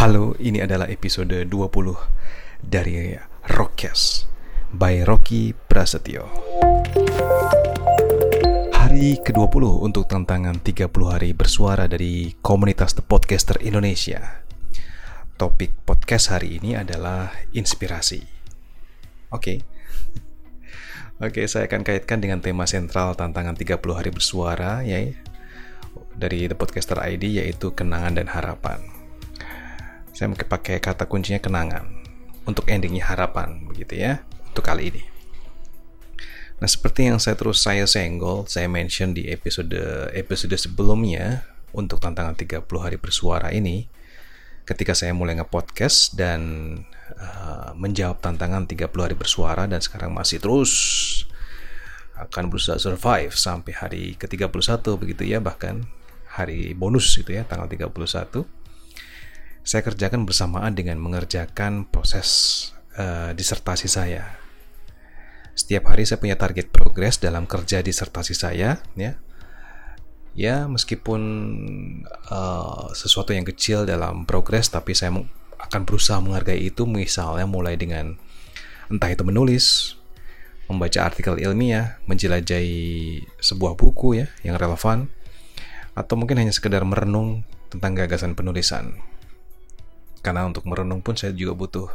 Halo, ini adalah episode 20 dari Rockcast by Rocky Prasetyo. Hari ke-20 untuk tantangan 30 hari bersuara dari komunitas The Podcaster Indonesia. Topik podcast hari ini adalah inspirasi. Oke. Oke, saya akan kaitkan dengan tema sentral tantangan 30 hari bersuara ya dari The Podcaster ID yaitu kenangan dan harapan saya mungkin pakai kata kuncinya kenangan. Untuk endingnya harapan begitu ya untuk kali ini. Nah seperti yang saya terus saya senggol saya mention di episode episode sebelumnya untuk tantangan 30 hari bersuara ini ketika saya mulai nge-podcast dan uh, menjawab tantangan 30 hari bersuara dan sekarang masih terus akan berusaha survive sampai hari ke-31 begitu ya bahkan hari bonus itu ya tanggal 31 saya kerjakan bersamaan dengan mengerjakan proses uh, disertasi saya. Setiap hari saya punya target progres dalam kerja disertasi saya, ya. Ya, meskipun uh, sesuatu yang kecil dalam progres, tapi saya akan berusaha menghargai itu, misalnya mulai dengan entah itu menulis, membaca artikel ilmiah, menjelajahi sebuah buku ya yang relevan, atau mungkin hanya sekedar merenung tentang gagasan penulisan. Karena untuk merenung pun saya juga butuh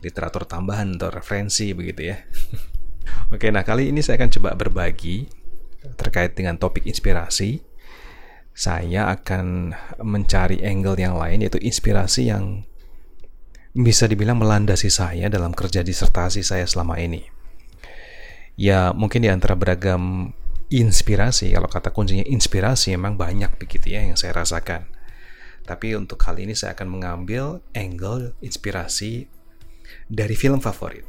literatur tambahan atau referensi begitu ya. Oke, nah kali ini saya akan coba berbagi terkait dengan topik inspirasi. Saya akan mencari angle yang lain yaitu inspirasi yang bisa dibilang melandasi saya dalam kerja disertasi saya selama ini. Ya, mungkin di antara beragam inspirasi, kalau kata kuncinya inspirasi memang banyak begitu ya yang saya rasakan tapi untuk kali ini saya akan mengambil angle inspirasi dari film favorit.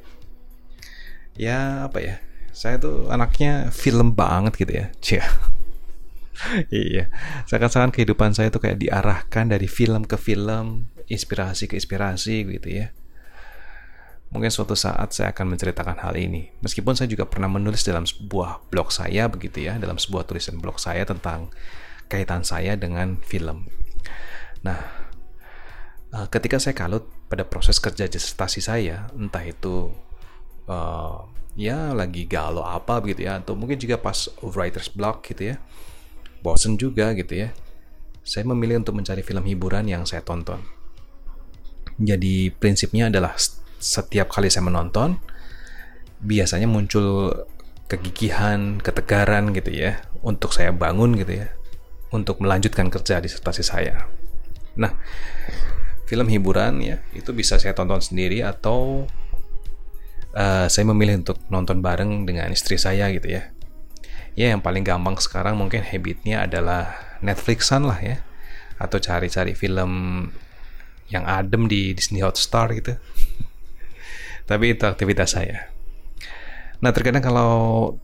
Ya apa ya? Saya tuh anaknya film banget gitu ya. Cia. iya. Seakan-akan kehidupan saya tuh kayak diarahkan dari film ke film, inspirasi ke inspirasi gitu ya. Mungkin suatu saat saya akan menceritakan hal ini. Meskipun saya juga pernah menulis dalam sebuah blog saya begitu ya, dalam sebuah tulisan blog saya tentang kaitan saya dengan film. Nah, uh, ketika saya kalut pada proses kerja disertasi saya, entah itu uh, ya lagi galau apa gitu ya, atau mungkin juga pas writer's block gitu ya, bosen juga gitu ya, saya memilih untuk mencari film hiburan yang saya tonton. Jadi prinsipnya adalah setiap kali saya menonton, biasanya muncul kegigihan, ketegaran gitu ya, untuk saya bangun gitu ya, untuk melanjutkan kerja disertasi saya. Nah, film hiburan ya itu bisa saya tonton sendiri atau uh, saya memilih untuk nonton bareng dengan istri saya gitu ya. Ya yang paling gampang sekarang mungkin habitnya adalah Netflixan lah ya, atau cari-cari film yang adem di Disney Hotstar gitu. Tapi itu aktivitas saya. Nah, terkadang kalau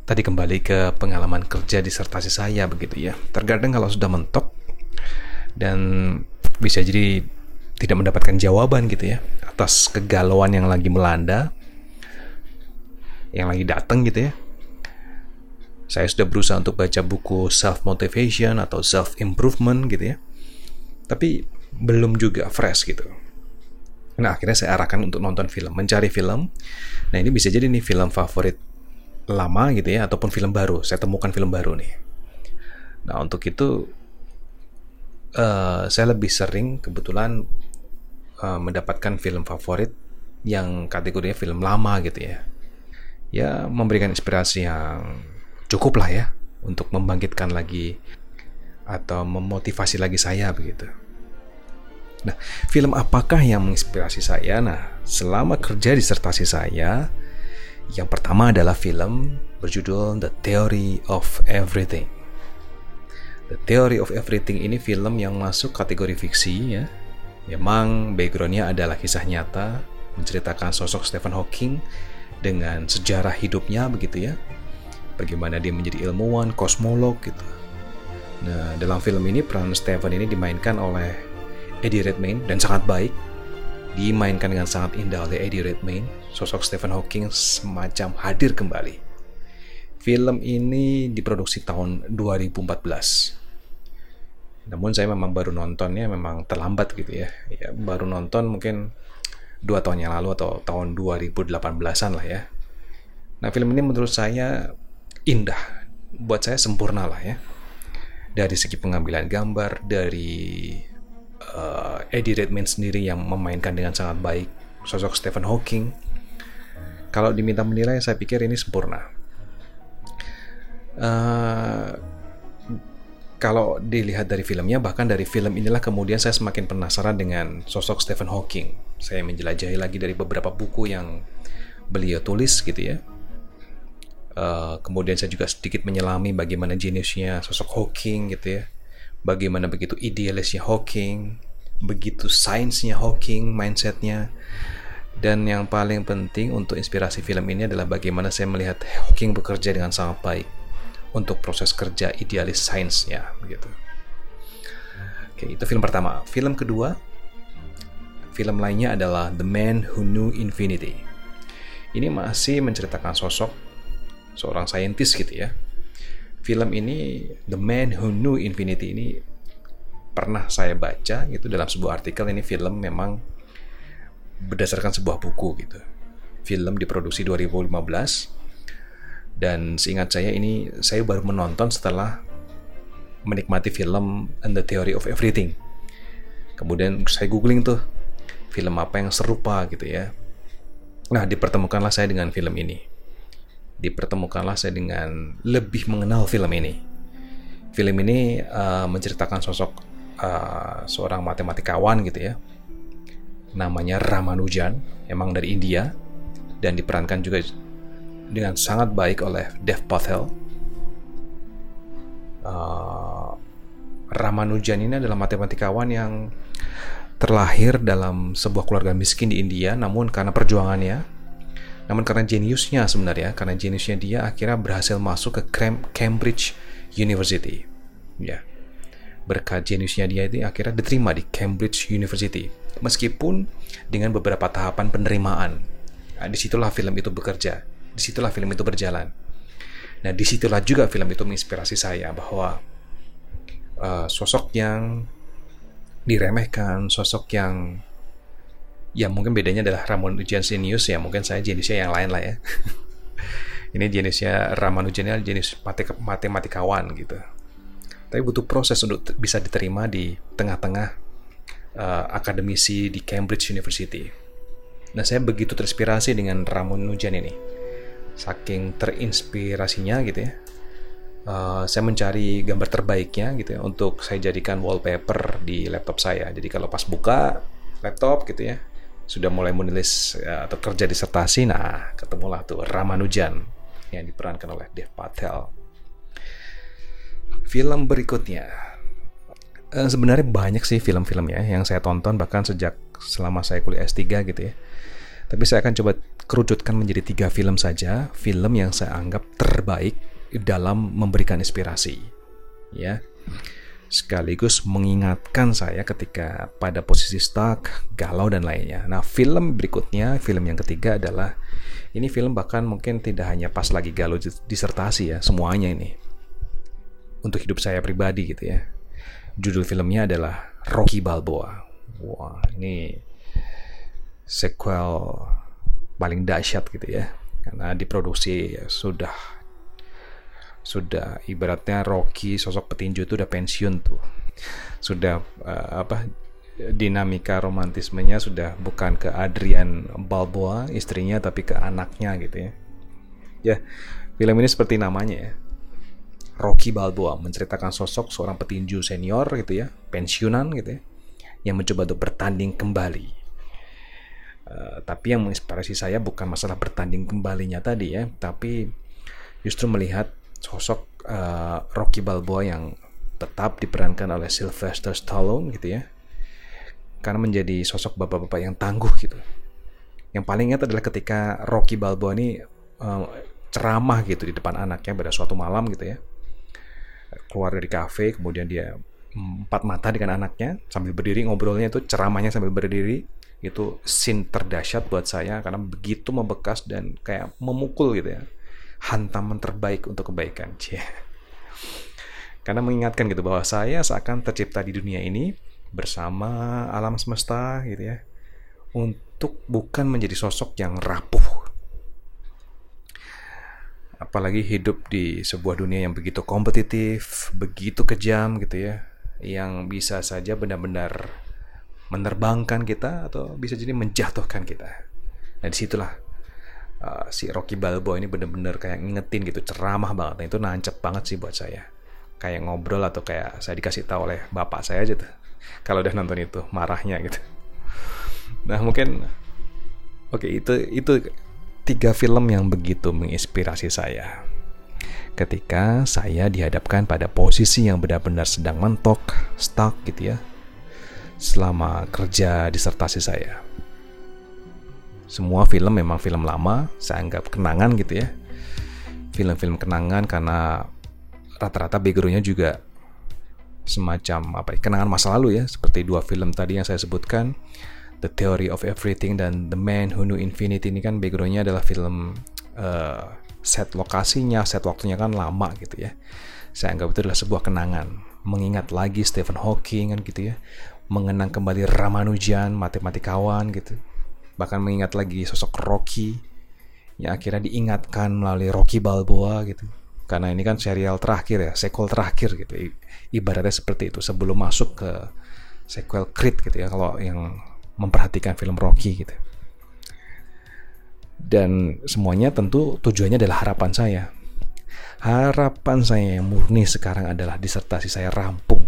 tadi kembali ke pengalaman kerja disertasi saya begitu ya. Terkadang kalau sudah mentok dan bisa jadi tidak mendapatkan jawaban gitu ya atas kegalauan yang lagi melanda yang lagi datang gitu ya. Saya sudah berusaha untuk baca buku self motivation atau self improvement gitu ya. Tapi belum juga fresh gitu. Nah akhirnya saya arahkan untuk nonton film mencari film. Nah ini bisa jadi nih film favorit lama gitu ya ataupun film baru. Saya temukan film baru nih. Nah untuk itu uh, saya lebih sering kebetulan uh, mendapatkan film favorit yang kategorinya film lama gitu ya. Ya memberikan inspirasi yang cukup lah ya untuk membangkitkan lagi atau memotivasi lagi saya begitu. Nah, film apakah yang menginspirasi saya? Nah, selama kerja disertasi saya, yang pertama adalah film berjudul The Theory of Everything. The Theory of Everything ini film yang masuk kategori fiksi ya. Memang backgroundnya adalah kisah nyata menceritakan sosok Stephen Hawking dengan sejarah hidupnya begitu ya. Bagaimana dia menjadi ilmuwan, kosmolog gitu. Nah, dalam film ini peran Stephen ini dimainkan oleh Eddie Redmayne dan sangat baik. Dimainkan dengan sangat indah oleh Eddie Redmayne. Sosok Stephen Hawking semacam hadir kembali. Film ini diproduksi tahun 2014 Namun saya memang baru nontonnya memang terlambat gitu ya. ya baru nonton mungkin dua tahun yang lalu atau tahun 2018-an lah ya. Nah film ini menurut saya indah, buat saya sempurna lah ya. Dari segi pengambilan gambar, dari uh, Eddie Redmayne sendiri yang memainkan dengan sangat baik sosok Stephen Hawking. Kalau diminta menilai, saya pikir ini sempurna. Uh, kalau dilihat dari filmnya, bahkan dari film inilah kemudian saya semakin penasaran dengan sosok Stephen Hawking. Saya menjelajahi lagi dari beberapa buku yang beliau tulis gitu ya. Uh, kemudian saya juga sedikit menyelami bagaimana jeniusnya sosok Hawking gitu ya. Bagaimana begitu idealisnya Hawking, begitu sainsnya Hawking, mindsetnya. Dan yang paling penting untuk inspirasi film ini adalah bagaimana saya melihat Hawking bekerja dengan sangat baik untuk proses kerja idealis sainsnya begitu. Oke, itu film pertama. Film kedua, film lainnya adalah The Man Who Knew Infinity. Ini masih menceritakan sosok seorang saintis gitu ya. Film ini The Man Who Knew Infinity ini pernah saya baca gitu dalam sebuah artikel ini film memang berdasarkan sebuah buku gitu. Film diproduksi 2015 dan seingat saya ini saya baru menonton setelah menikmati film And the Theory of Everything. Kemudian saya googling tuh film apa yang serupa gitu ya. Nah, dipertemukanlah saya dengan film ini. Dipertemukanlah saya dengan lebih mengenal film ini. Film ini uh, menceritakan sosok uh, seorang matematikawan gitu ya. Namanya Ramanujan, emang dari India dan diperankan juga dengan sangat baik oleh Dev Patel. Uh, Ramanujan ini adalah matematikawan yang terlahir dalam sebuah keluarga miskin di India, namun karena perjuangannya, namun karena jeniusnya sebenarnya, karena jeniusnya dia akhirnya berhasil masuk ke Cambridge University. Ya, berkat jeniusnya dia itu akhirnya diterima di Cambridge University, meskipun dengan beberapa tahapan penerimaan. Nah, di situlah film itu bekerja di situlah film itu berjalan. Nah, di situlah juga film itu menginspirasi saya bahwa uh, sosok yang diremehkan, sosok yang ya mungkin bedanya adalah Ramanujan Jenius ya mungkin saya jenisnya yang lain lah ya. Ini jenisnya Ramanujan jenis matematikawan gitu. Tapi butuh proses untuk bisa diterima di tengah-tengah uh, akademisi di Cambridge University. Nah, saya begitu terinspirasi dengan Ramanujan ini saking terinspirasinya gitu ya. Uh, saya mencari gambar terbaiknya gitu ya untuk saya jadikan wallpaper di laptop saya. Jadi kalau pas buka laptop gitu ya sudah mulai menulis ya, atau kerja disertasi nah ketemulah tuh Ramanujan yang diperankan oleh Dev Patel. Film berikutnya. Uh, sebenarnya banyak sih film-film ya yang saya tonton bahkan sejak selama saya kuliah S3 gitu ya. Tapi saya akan coba kerucutkan menjadi tiga film saja, film yang saya anggap terbaik dalam memberikan inspirasi. Ya, sekaligus mengingatkan saya ketika pada posisi stuck, galau dan lainnya. Nah, film berikutnya, film yang ketiga adalah ini film bahkan mungkin tidak hanya pas lagi galau disertasi ya, semuanya ini. Untuk hidup saya pribadi gitu ya. Judul filmnya adalah Rocky Balboa. Wah, ini sequel paling dahsyat gitu ya. Karena diproduksi sudah sudah ibaratnya Rocky sosok petinju itu udah pensiun tuh. Sudah uh, apa dinamika romantismenya sudah bukan ke Adrian Balboa istrinya tapi ke anaknya gitu ya. Ya film ini seperti namanya ya. Rocky Balboa menceritakan sosok seorang petinju senior gitu ya pensiunan gitu ya yang mencoba untuk bertanding kembali Uh, tapi yang menginspirasi saya bukan masalah bertanding kembalinya tadi ya, tapi justru melihat sosok uh, Rocky Balboa yang tetap diperankan oleh Sylvester Stallone gitu ya, karena menjadi sosok bapak-bapak yang tangguh gitu. Yang paling ingat adalah ketika Rocky Balboa ini uh, ceramah gitu di depan anaknya pada suatu malam gitu ya, keluar dari kafe, kemudian dia empat mata dengan anaknya sambil berdiri ngobrolnya itu ceramahnya sambil berdiri itu scene terdahsyat buat saya karena begitu membekas dan kayak memukul gitu ya hantaman terbaik untuk kebaikan cie Karena mengingatkan gitu bahwa saya seakan tercipta di dunia ini bersama alam semesta gitu ya. Untuk bukan menjadi sosok yang rapuh. Apalagi hidup di sebuah dunia yang begitu kompetitif, begitu kejam gitu ya. Yang bisa saja benar-benar menerbangkan kita atau bisa jadi menjatuhkan kita. Nah di situlah uh, si Rocky Balboa ini bener-bener kayak ngingetin gitu ceramah banget. Nah itu nancep banget sih buat saya. Kayak ngobrol atau kayak saya dikasih tahu oleh bapak saya aja tuh kalau udah nonton itu marahnya gitu. Nah mungkin oke okay, itu itu tiga film yang begitu menginspirasi saya. Ketika saya dihadapkan pada posisi yang benar-benar sedang mentok stuck gitu ya selama kerja disertasi saya. Semua film memang film lama saya anggap kenangan gitu ya. Film-film kenangan karena rata-rata backgroundnya juga semacam apa ya kenangan masa lalu ya. Seperti dua film tadi yang saya sebutkan The Theory of Everything dan The Man Who Knew Infinity. Ini kan backgroundnya adalah film uh, set lokasinya set waktunya kan lama gitu ya. Saya anggap itu adalah sebuah kenangan. Mengingat lagi Stephen Hawking kan gitu ya mengenang kembali Ramanujan matematikawan gitu bahkan mengingat lagi sosok Rocky yang akhirnya diingatkan melalui Rocky Balboa gitu karena ini kan serial terakhir ya, sequel terakhir gitu. ibaratnya seperti itu sebelum masuk ke sequel Creed gitu ya kalau yang memperhatikan film Rocky gitu. Dan semuanya tentu tujuannya adalah harapan saya. Harapan saya yang murni sekarang adalah disertasi saya rampung.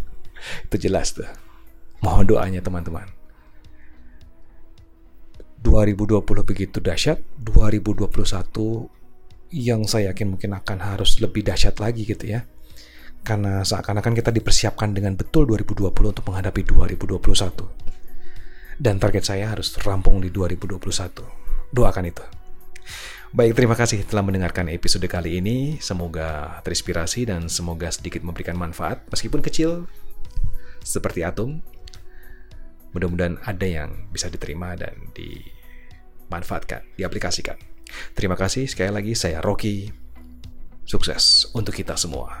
itu jelas tuh. Mohon doanya teman-teman. 2020 begitu dahsyat, 2021 yang saya yakin mungkin akan harus lebih dahsyat lagi gitu ya. Karena seakan-akan kita dipersiapkan dengan betul 2020 untuk menghadapi 2021. Dan target saya harus rampung di 2021. Doakan itu. Baik, terima kasih telah mendengarkan episode kali ini. Semoga terinspirasi dan semoga sedikit memberikan manfaat, meskipun kecil, seperti atom. Mudah-mudahan ada yang bisa diterima dan dimanfaatkan, diaplikasikan. Terima kasih sekali lagi saya Rocky. Sukses untuk kita semua.